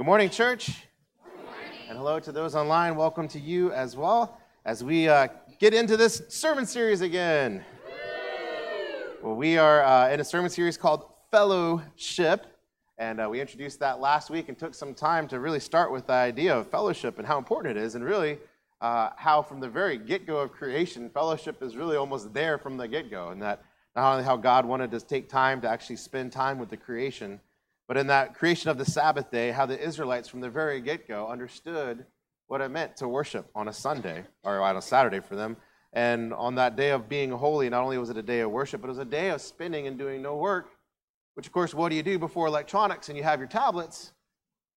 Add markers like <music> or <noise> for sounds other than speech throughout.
good morning, church. And hello to those online. Welcome to you as well as we uh, get into this sermon series again. Well, we are uh, in a sermon series called Fellowship. And uh, we introduced that last week and took some time to really start with the idea of fellowship and how important it is, and really uh, how, from the very get go of creation, fellowship is really almost there from the get go. And that not only how God wanted to take time to actually spend time with the creation, but in that creation of the Sabbath day, how the Israelites from the very get go understood what it meant to worship on a Sunday or on a Saturday for them. And on that day of being holy, not only was it a day of worship, but it was a day of spinning and doing no work. Which, of course, what do you do before electronics and you have your tablets?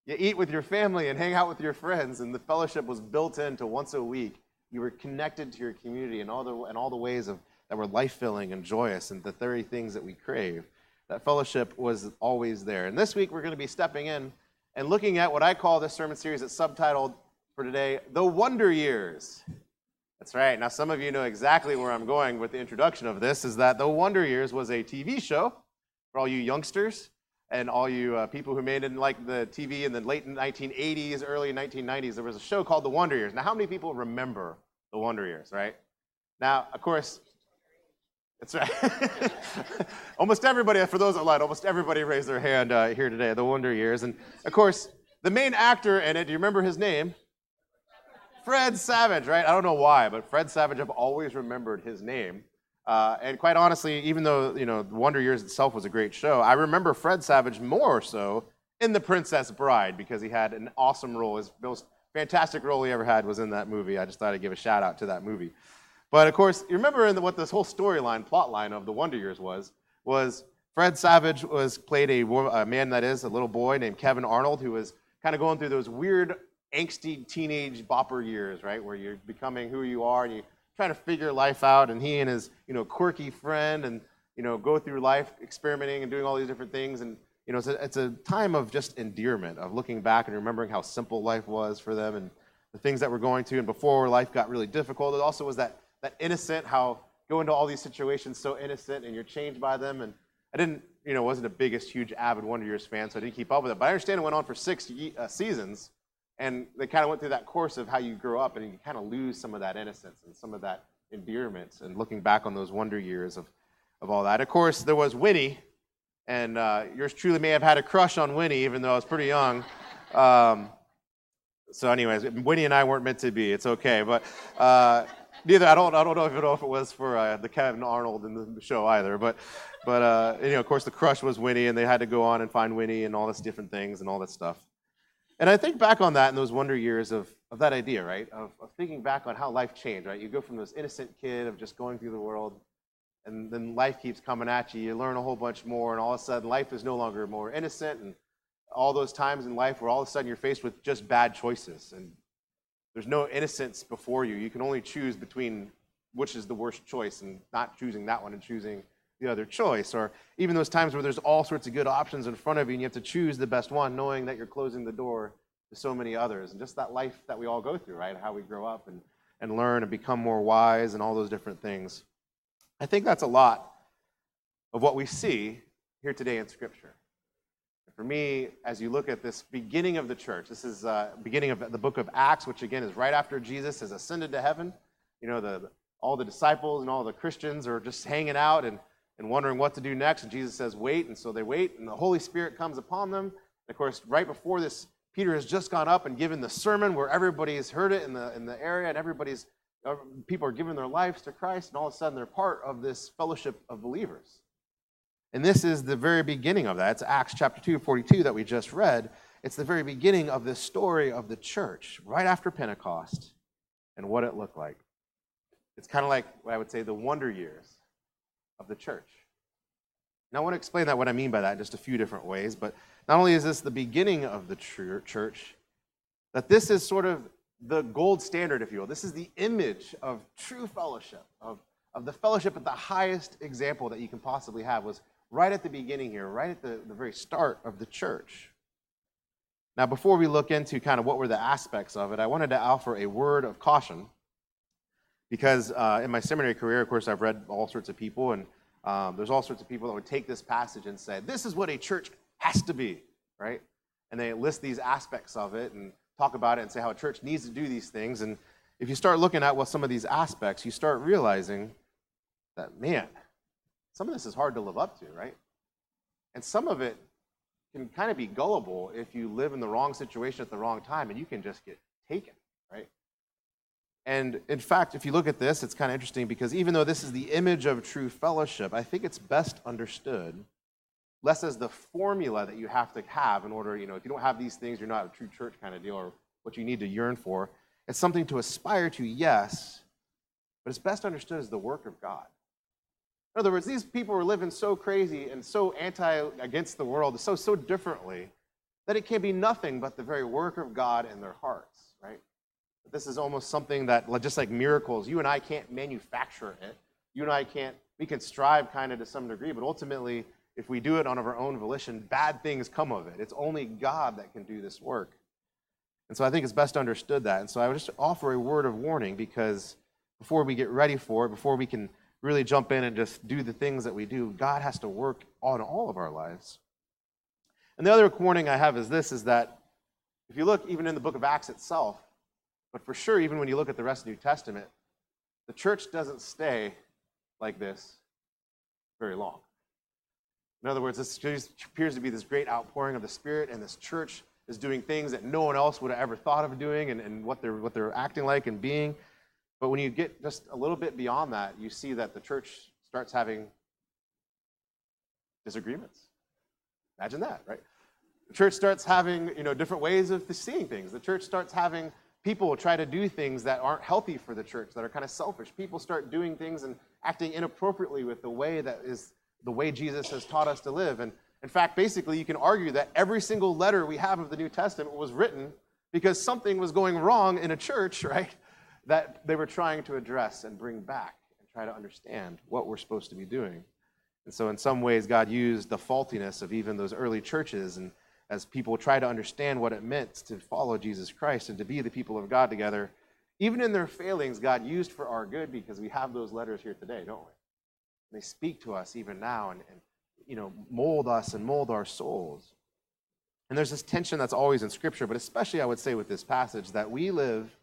You eat with your family and hang out with your friends, and the fellowship was built into once a week. You were connected to your community and all the, and all the ways of, that were life filling and joyous and the very things that we crave that fellowship was always there. And this week we're going to be stepping in and looking at what I call this sermon series that's subtitled for today, The Wonder Years. That's right. Now, some of you know exactly where I'm going with the introduction of this is that The Wonder Years was a TV show for all you youngsters and all you uh, people who made it like the TV in the late 1980s, early 1990s. There was a show called The Wonder Years. Now, how many people remember The Wonder Years, right? Now, of course, that's right. <laughs> almost everybody, for those online, almost everybody raised their hand uh, here today, the Wonder Years. And of course, the main actor in it, do you remember his name? Fred Savage, right? I don't know why, but Fred Savage, I've always remembered his name. Uh, and quite honestly, even though, you know, Wonder Years itself was a great show, I remember Fred Savage more so in The Princess Bride because he had an awesome role. His most fantastic role he ever had was in that movie. I just thought I'd give a shout out to that movie. But of course, you remember the, what this whole storyline, plot line of the Wonder Years was, was Fred Savage was played a, a, man that is a little boy named Kevin Arnold who was kind of going through those weird, angsty teenage bopper years, right, where you're becoming who you are and you're trying to figure life out. And he and his, you know, quirky friend and you know go through life experimenting and doing all these different things. And you know, it's a, it's a time of just endearment, of looking back and remembering how simple life was for them and the things that were going to. And before life got really difficult, it also was that that innocent, how go into all these situations so innocent and you're changed by them. And I didn't, you know, wasn't the biggest, huge, avid Wonder Years fan, so I didn't keep up with it. But I understand it went on for six uh, seasons, and they kind of went through that course of how you grow up and you kind of lose some of that innocence and some of that endearment and looking back on those Wonder Years of, of all that. Of course, there was Winnie, and uh, yours truly may have had a crush on Winnie, even though I was pretty young. Um, so, anyways, Winnie and I weren't meant to be. It's okay, but. Uh, neither I don't I don't know if, know if it was for uh, the Kevin Arnold in the show either, but but uh, you know of course the crush was Winnie, and they had to go on and find Winnie and all this different things and all that stuff. And I think back on that in those wonder years of, of that idea, right? Of, of thinking back on how life changed, right? You go from this innocent kid of just going through the world, and then life keeps coming at you. You learn a whole bunch more, and all of a sudden life is no longer more innocent. And all those times in life where all of a sudden you're faced with just bad choices and there's no innocence before you. You can only choose between which is the worst choice and not choosing that one and choosing the other choice. Or even those times where there's all sorts of good options in front of you and you have to choose the best one, knowing that you're closing the door to so many others. And just that life that we all go through, right? How we grow up and, and learn and become more wise and all those different things. I think that's a lot of what we see here today in Scripture for me, as you look at this beginning of the church, this is uh, beginning of the book of Acts, which again is right after Jesus has ascended to heaven. You know, the, all the disciples and all the Christians are just hanging out and, and wondering what to do next. And Jesus says, wait. And so they wait, and the Holy Spirit comes upon them. And of course, right before this, Peter has just gone up and given the sermon where everybody's heard it in the, in the area, and everybody's uh, people are giving their lives to Christ, and all of a sudden they're part of this fellowship of believers. And this is the very beginning of that. It's Acts chapter 2, 42 that we just read. It's the very beginning of the story of the church, right after Pentecost, and what it looked like. It's kind of like what I would say the wonder years of the church. Now, I want to explain that what I mean by that in just a few different ways, but not only is this the beginning of the church, that this is sort of the gold standard, if you will. This is the image of true fellowship, of, of the fellowship at the highest example that you can possibly have was right at the beginning here, right at the, the very start of the church. Now, before we look into kind of what were the aspects of it, I wanted to offer a word of caution because uh, in my seminary career, of course, I've read all sorts of people, and um, there's all sorts of people that would take this passage and say, This is what a church has to be, right? and they list these aspects of it and talk about it and say how a church needs to do these things. And if you start looking at what some of these aspects, you start realizing that, man, some of this is hard to live up to, right? And some of it can kind of be gullible if you live in the wrong situation at the wrong time and you can just get taken, right? And in fact, if you look at this, it's kind of interesting because even though this is the image of true fellowship, I think it's best understood less as the formula that you have to have in order, you know, if you don't have these things, you're not a true church kind of deal or what you need to yearn for. It's something to aspire to, yes, but it's best understood as the work of God. In other words, these people were living so crazy and so anti against the world, so so differently, that it can be nothing but the very work of God in their hearts, right? This is almost something that, just like miracles, you and I can't manufacture it. You and I can't, we can strive kind of to some degree, but ultimately, if we do it on our own volition, bad things come of it. It's only God that can do this work. And so I think it's best understood that. And so I would just offer a word of warning because before we get ready for it, before we can really jump in and just do the things that we do, God has to work on all of our lives. And the other warning I have is this is that if you look even in the book of Acts itself, but for sure, even when you look at the rest of the New Testament, the church doesn't stay like this very long. In other words, this appears to be this great outpouring of the Spirit, and this church is doing things that no one else would have ever thought of doing and, and what, they're, what they're acting like and being. But when you get just a little bit beyond that, you see that the church starts having disagreements. Imagine that, right? The church starts having you know, different ways of seeing things. The church starts having people try to do things that aren't healthy for the church, that are kind of selfish. People start doing things and acting inappropriately with the way that is the way Jesus has taught us to live. And in fact, basically, you can argue that every single letter we have of the New Testament was written because something was going wrong in a church, <laughs> right? That they were trying to address and bring back and try to understand what we're supposed to be doing. And so, in some ways, God used the faultiness of even those early churches and as people try to understand what it meant to follow Jesus Christ and to be the people of God together, even in their failings, God used for our good because we have those letters here today, don't we? They speak to us even now and, and you know, mold us and mold our souls. And there's this tension that's always in Scripture, but especially I would say with this passage that we live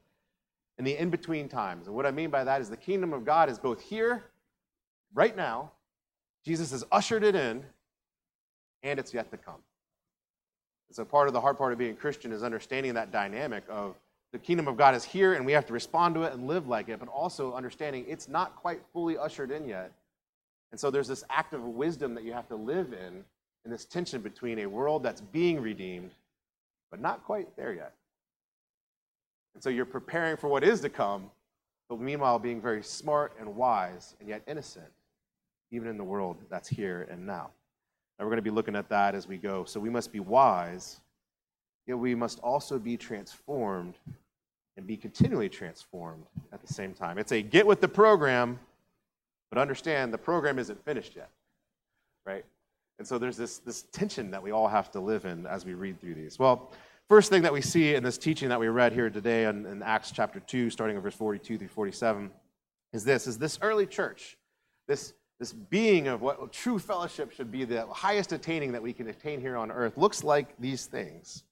in the in between times. And what I mean by that is the kingdom of God is both here, right now, Jesus has ushered it in, and it's yet to come. And so part of the hard part of being Christian is understanding that dynamic of the kingdom of God is here and we have to respond to it and live like it, but also understanding it's not quite fully ushered in yet. And so there's this act of wisdom that you have to live in, and this tension between a world that's being redeemed, but not quite there yet. And so you're preparing for what is to come, but meanwhile being very smart and wise and yet innocent, even in the world that's here and now. And we're going to be looking at that as we go. So we must be wise, yet we must also be transformed and be continually transformed at the same time. It's a get with the program, but understand the program isn't finished yet, right? And so there's this, this tension that we all have to live in as we read through these. Well, first thing that we see in this teaching that we read here today in, in Acts chapter 2, starting in verse 42 through 47, is this, is this early church, this, this being of what true fellowship should be, the highest attaining that we can attain here on earth, looks like these things.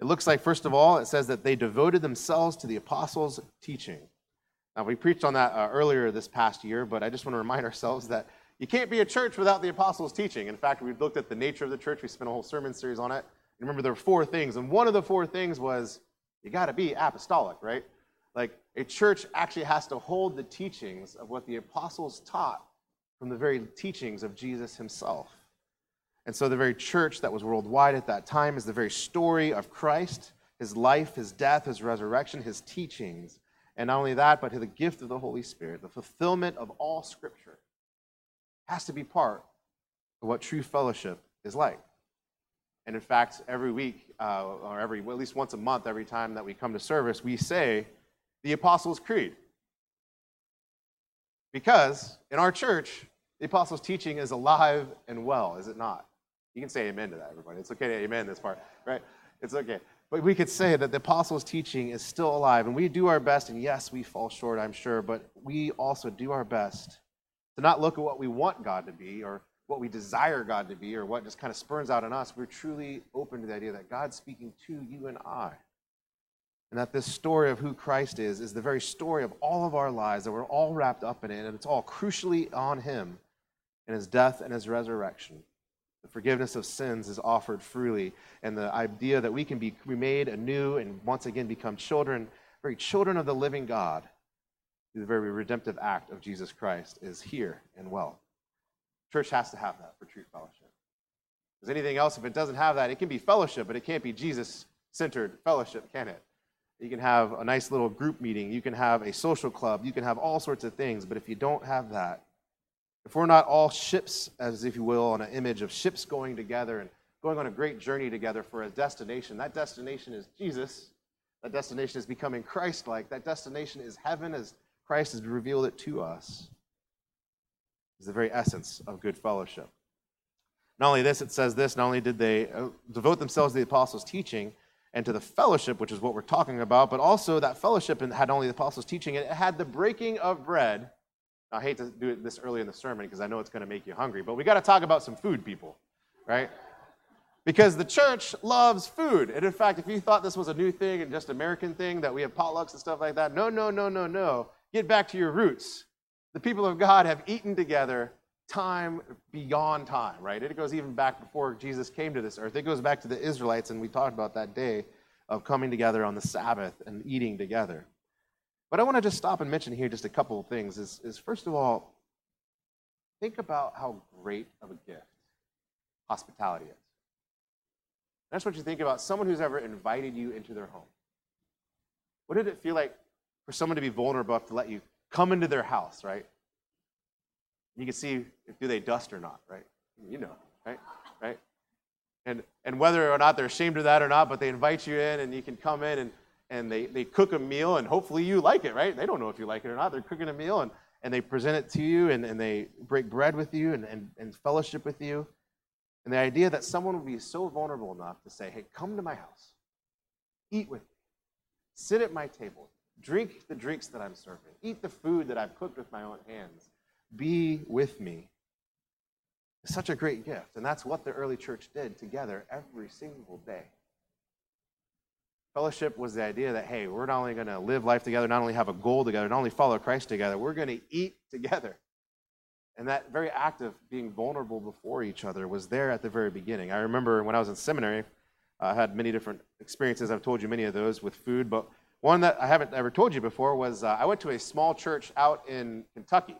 It looks like, first of all, it says that they devoted themselves to the apostles' teaching. Now, we preached on that uh, earlier this past year, but I just want to remind ourselves that you can't be a church without the apostles' teaching. In fact, we've looked at the nature of the church. We spent a whole sermon series on it. Remember, there were four things, and one of the four things was you got to be apostolic, right? Like a church actually has to hold the teachings of what the apostles taught from the very teachings of Jesus himself. And so, the very church that was worldwide at that time is the very story of Christ, his life, his death, his resurrection, his teachings. And not only that, but the gift of the Holy Spirit, the fulfillment of all Scripture, has to be part of what true fellowship is like. And in fact, every week, uh, or every, well, at least once a month, every time that we come to service, we say the Apostles' Creed. Because in our church, the Apostles' teaching is alive and well, is it not? You can say amen to that, everybody. It's okay to amen this part, right? It's okay. But we could say that the apostles' teaching is still alive, and we do our best, and yes, we fall short, I'm sure, but we also do our best to not look at what we want God to be or what we desire God to be or what just kind of spurns out in us, we're truly open to the idea that God's speaking to you and I. And that this story of who Christ is is the very story of all of our lives, that we're all wrapped up in it, and it's all crucially on Him and His death and His resurrection. The forgiveness of sins is offered freely, and the idea that we can be remade anew and once again become children, very children of the living God, through the very redemptive act of Jesus Christ, is here and well. Church has to have that for true fellowship. Because anything else, if it doesn't have that, it can be fellowship, but it can't be Jesus centered fellowship, can it? You can have a nice little group meeting. You can have a social club. You can have all sorts of things. But if you don't have that, if we're not all ships, as if you will, on an image of ships going together and going on a great journey together for a destination, that destination is Jesus. That destination is becoming Christ like. That destination is heaven as Christ has revealed it to us. Is the very essence of good fellowship. Not only this, it says this not only did they uh, devote themselves to the apostles' teaching, and to the fellowship, which is what we're talking about, but also that fellowship had only the apostles' teaching, it had the breaking of bread. I hate to do it this early in the sermon because I know it's going to make you hungry, but we got to talk about some food, people, right? Because the church loves food. And in fact, if you thought this was a new thing and just American thing that we have potlucks and stuff like that, no, no, no, no, no. Get back to your roots. The people of God have eaten together time beyond time, right? It goes even back before Jesus came to this earth. It goes back to the Israelites, and we talked about that day of coming together on the Sabbath and eating together. But I want to just stop and mention here just a couple of things. Is, is first of all, think about how great of a gift hospitality is. That's what you think about someone who's ever invited you into their home. What did it feel like for someone to be vulnerable enough to let you come into their house, right? You can see if do they dust or not, right? You know, right? Right? And and whether or not they're ashamed of that or not, but they invite you in and you can come in and and they, they cook a meal and hopefully you like it, right? They don't know if you like it or not. They're cooking a meal and, and they present it to you and, and they break bread with you and, and, and fellowship with you. And the idea that someone would be so vulnerable enough to say, hey, come to my house, eat with me, sit at my table, drink the drinks that I'm serving, eat the food that I've cooked with my own hands, be with me. It's such a great gift. And that's what the early church did together every single day. Fellowship was the idea that, hey, we're not only going to live life together, not only have a goal together, not only follow Christ together, we're going to eat together. And that very act of being vulnerable before each other was there at the very beginning. I remember when I was in seminary, I had many different experiences. I've told you many of those with food, but one that I haven't ever told you before was uh, I went to a small church out in Kentucky.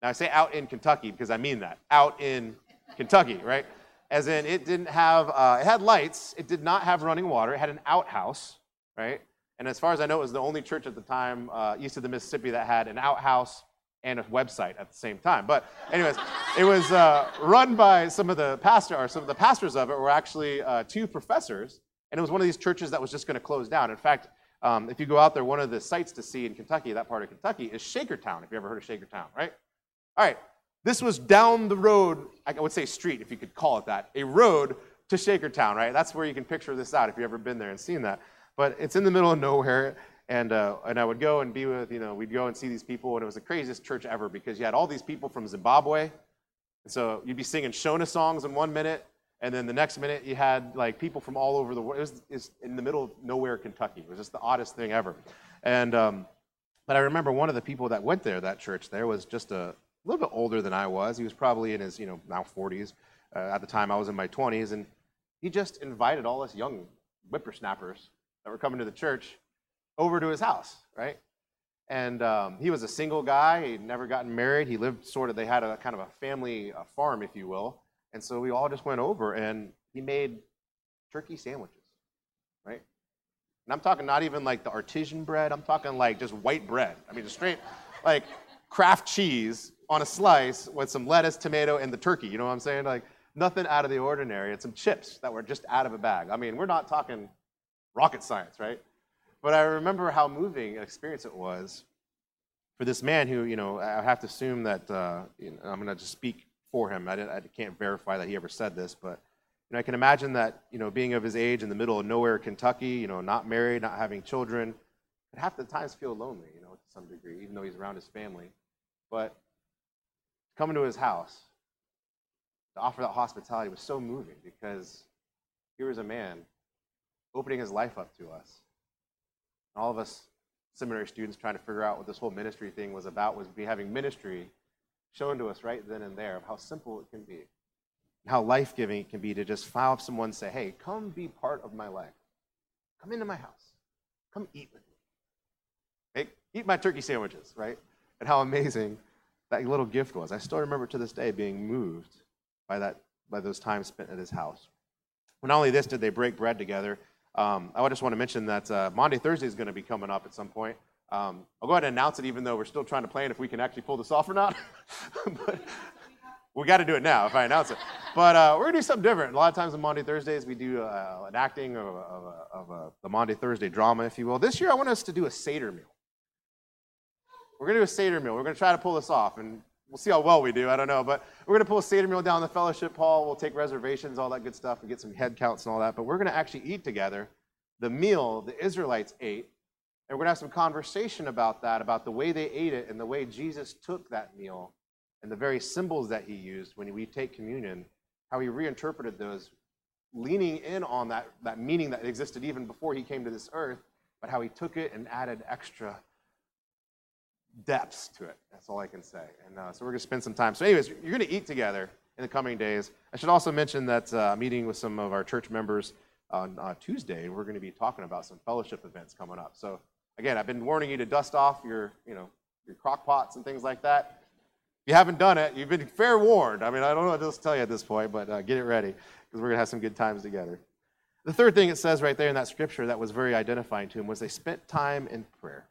Now, I say out in Kentucky because I mean that. Out in Kentucky, right? As in, it didn't have, uh, it had lights, it did not have running water, it had an outhouse, right? And as far as I know, it was the only church at the time uh, east of the Mississippi that had an outhouse and a website at the same time. But, anyways, it was uh, run by some of the pastor, or some of the pastors of it were actually uh, two professors, and it was one of these churches that was just going to close down. In fact, um, if you go out there, one of the sites to see in Kentucky, that part of Kentucky, is Shakertown. If you ever heard of Shakertown, right? All right, this was down the road, I would say street, if you could call it that, a road to Shakertown, right? That's where you can picture this out if you've ever been there and seen that. But it's in the middle of nowhere, and, uh, and I would go and be with, you know, we'd go and see these people, and it was the craziest church ever because you had all these people from Zimbabwe. And so you'd be singing Shona songs in one minute, and then the next minute you had like people from all over the world. It was, it was in the middle of nowhere, Kentucky. It was just the oddest thing ever. And, um, but I remember one of the people that went there, that church there, was just a, little bit older than I was. He was probably in his, you know, now 40s. Uh, at the time, I was in my 20s, and he just invited all us young whippersnappers that were coming to the church over to his house, right? And um, he was a single guy. He'd never gotten married. He lived sort of, they had a kind of a family a farm, if you will. And so we all just went over, and he made turkey sandwiches, right? And I'm talking not even like the artisan bread. I'm talking like just white bread. I mean, just straight, like Kraft cheese on a slice with some lettuce, tomato, and the turkey. You know what I'm saying? Like nothing out of the ordinary. And some chips that were just out of a bag. I mean, we're not talking rocket science, right? But I remember how moving an experience it was for this man who, you know, I have to assume that uh, you know, I'm going to just speak for him. I, I, can't verify that he ever said this, but you know, I can imagine that, you know, being of his age in the middle of nowhere, Kentucky, you know, not married, not having children, could half the times feel lonely, you know, to some degree, even though he's around his family. But coming to his house to offer that hospitality was so moving because here was a man opening his life up to us. And All of us seminary students trying to figure out what this whole ministry thing was about was be having ministry shown to us right then and there of how simple it can be and how life-giving it can be to just file up someone say hey come be part of my life. Come into my house. Come eat with me. Hey, eat my turkey sandwiches right? And how amazing that little gift was. I still remember to this day being moved by that by those times spent at his house. Well, not only this did they break bread together. Um, I just want to mention that uh, Maundy Thursday is going to be coming up at some point. Um, I'll go ahead and announce it, even though we're still trying to plan if we can actually pull this off or not. <laughs> but we got to do it now if I announce it. But uh, we're to do something different. A lot of times on Maundy Thursdays, we do uh, an acting of, of, of a, the Maundy Thursday drama, if you will. This year, I want us to do a Seder meal. We're to do a Seder meal. We're to try to pull this off. And we'll see how well we do. I don't know. But we're to pull a Seder meal down the fellowship hall. We'll take reservations, all that good stuff, and get some head counts and all that. But we're to actually eat together the meal the Israelites ate. And we're going to have some conversation about that, about the way they ate it and the way Jesus took that meal and the very symbols that he used when we take communion, how he reinterpreted those, leaning in on that, that meaning that existed even before he came to this earth, but how he took it and added extra depths to it. That's all I can say. And uh, so we're going to spend some time. So, anyways, you're going to eat together in the coming days. I should also mention that uh, meeting with some of our church members on uh, Tuesday, we're going to be talking about some fellowship events coming up. So, again, I've been warning you to dust off your, you know, your crock pots and things like that. If you haven't done it, you've been fair warned. I mean, I don't know what to tell you at this point, but uh, get it ready because we're going to have some good times together. The third thing it says right there in that scripture that was very identifying to him was they spent time in prayer.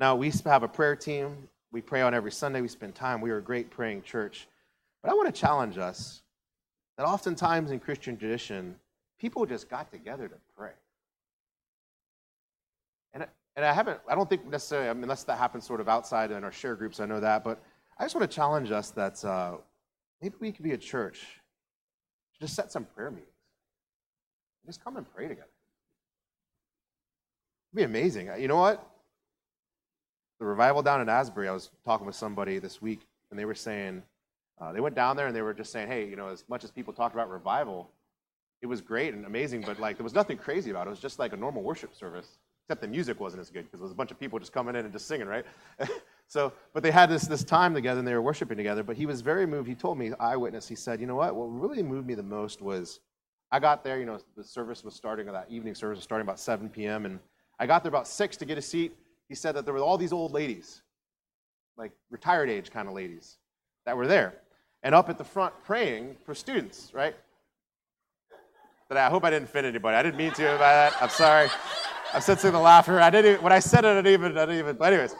Now, we have a prayer team. We pray on every Sunday. We spend time. We are a great praying church. But I want to challenge us that oftentimes in Christian tradition, people just got together to pray. And, I haven't, I don't think necessarily, I mean, unless that happens sort of outside in our share groups, I know that, but I just want to challenge us that uh, maybe we could be a church to just set some prayer meetings. Just come and pray together. It'd be amazing. You know what? the revival down in Asbury, I was talking with somebody this week, and they were saying, uh, they went down there and they were just saying, hey, you know, as much as people talked about revival, it was great and amazing, but like there was nothing crazy about it. It was just like a normal worship service, except the music wasn't as good because there was a bunch of people just coming in and just singing, right? <laughs> so, but they had this this time together and they were worshiping together. But he was very moved. He told me, eyewitness. He said, you know what? What really moved me the most was I got there. You know, the service was starting. That evening service was starting about 7 p.m. and I got there about six to get a seat he said that there were all these old ladies, like retired age kind of ladies, that were there and up at the front praying for students, right? But I hope I didn't offend anybody. I didn't mean to by that. I'm sorry. I'm sensing the laughter. I didn't even, when I said it, I didn't even, I didn't even, but anyways.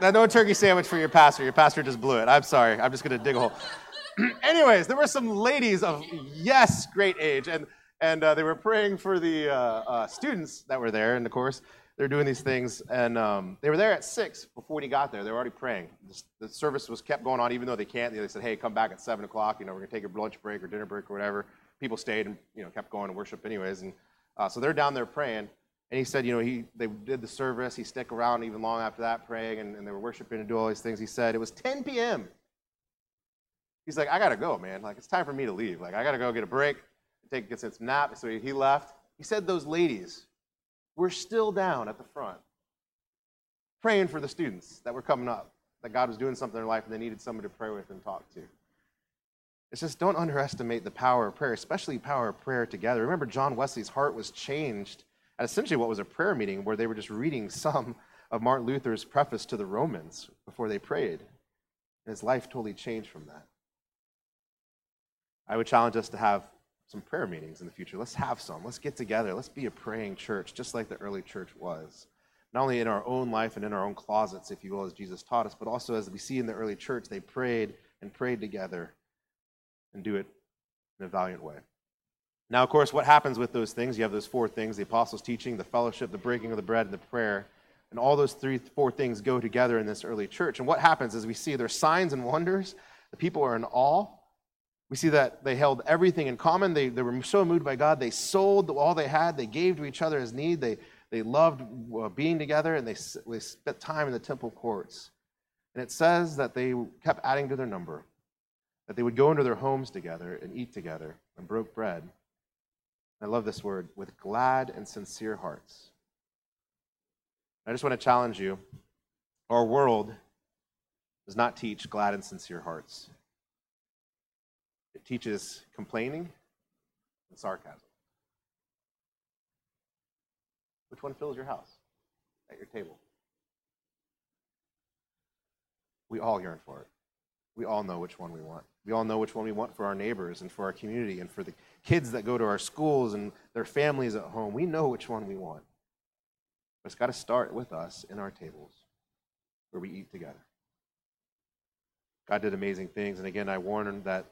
No turkey sandwich for your pastor. Your pastor just blew it. I'm sorry. I'm just going to dig a hole. <clears throat> anyways, there were some ladies of, yes, great age. And and uh, they were praying for the uh, uh, students that were there in the course. They're doing these things, and um, they were there at six before he got there. They were already praying. The, service was kept going on, even though they can't. They said, "Hey, come back at seven o'clock. You know, we're gonna take a lunch break or dinner break or whatever." People stayed and you know kept going to worship anyways, and uh, so they're down there praying. And he said, you know, he they did the service. He stuck around even long after that, praying, and, and they were worshiping and do all these things. He said it was 10 p.m. He's like, I gotta go, man. Like it's time for me to leave. Like I gotta go get a break take get some nap. So he left. He said those ladies were still down at the front praying for the students that were coming up, that God was doing something in their life and they needed someone to pray with and talk to. It's just don't underestimate the power of prayer, especially power of prayer together. Remember, John Wesley's heart was changed at essentially what was a prayer meeting where they were just reading some of Martin Luther's preface to the Romans before they prayed. And his life totally changed from that. I would challenge us to have some prayer meetings in the future. Let's have some. Let's get together. Let's be a praying church, just like the early church was. Not only in our own life and in our own closets, if you will, as Jesus taught us, but also as we see in the early church, they prayed and prayed together and do it in a valiant way. Now, of course, what happens with those things? You have those four things the apostles' teaching, the fellowship, the breaking of the bread, and the prayer. And all those three, four things go together in this early church. And what happens is we see there's signs and wonders. The people are in awe. We see that they held everything in common. They, they were so moved by God, they sold all they had. They gave to each other as need. They, they loved uh, being together, and they, they spent time in the temple courts. And it says that they kept adding to their number, that they would go into their homes together and eat together and broke bread. I love this word with glad and sincere hearts. I just want to challenge you. Our world does not teach glad and sincere hearts, it teaches complaining and sarcasm. Which one fills your house at your table? We all yearn for it. We all know which one we want. We all know which one we want for our neighbors and for our community and for the kids that go to our schools and their families at home. We know which one we want. But it's got to start with us in our tables where we eat together. God did amazing things. And again, I warn that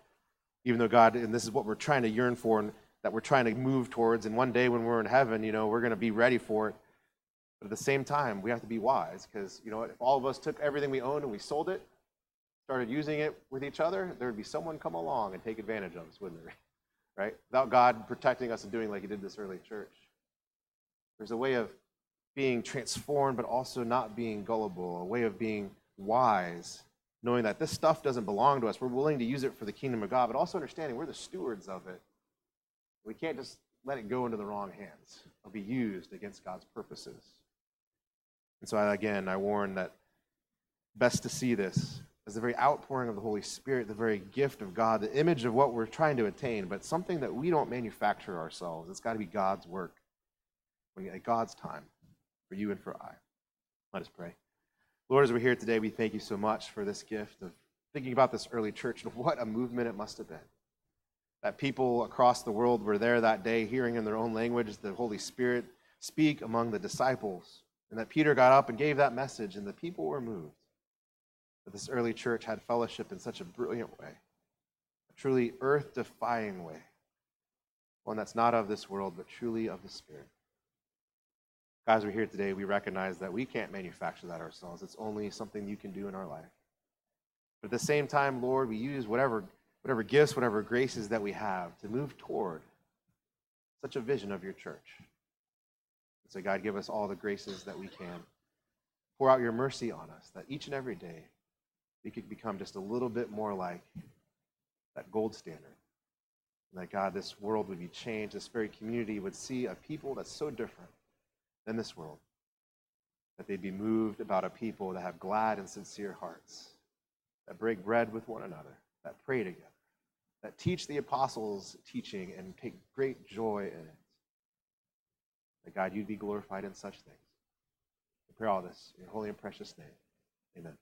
even though God, and this is what we're trying to yearn for and that we're trying to move towards, and one day when we're in heaven, you know, we're going to be ready for it. But at the same time, we have to be wise because, you know, if all of us took everything we owned and we sold it, started using it with each other, there would be someone come along and take advantage of us, wouldn't there? <laughs> Right? Without God protecting us and doing like He did this early church. There's a way of being transformed, but also not being gullible, a way of being wise, knowing that this stuff doesn't belong to us. We're willing to use it for the kingdom of God, but also understanding we're the stewards of it. We can't just let it go into the wrong hands or be used against God's purposes. And so, I, again, I warn that best to see this as the very outpouring of the Holy Spirit, the very gift of God, the image of what we're trying to attain, but something that we don't manufacture ourselves. It's got to be God's work at God's time for you and for I. Let us pray. Lord, as we're here today, we thank you so much for this gift of thinking about this early church and what a movement it must have been. That people across the world were there that day, hearing in their own language the Holy Spirit speak among the disciples and that Peter got up and gave that message, and the people were moved. That this early church had fellowship in such a brilliant way, a truly earth defying way, one that's not of this world, but truly of the Spirit. Guys, we're here today, we recognize that we can't manufacture that ourselves. It's only something you can do in our life. But at the same time, Lord, we use whatever, whatever gifts, whatever graces that we have to move toward such a vision of your church. And So, God, give us all the graces that we can. Pour out your mercy on us, that each and every day we could become just a little bit more like that gold standard. And that, God, this world would be changed. This very community would see a people that's so different than this world. That they'd be moved about a people that have glad and sincere hearts, that break bread with one another, that pray together, that teach the apostles' teaching and take great joy in it that God, you'd be glorified in such things. I pray all this in your holy and precious name. Amen.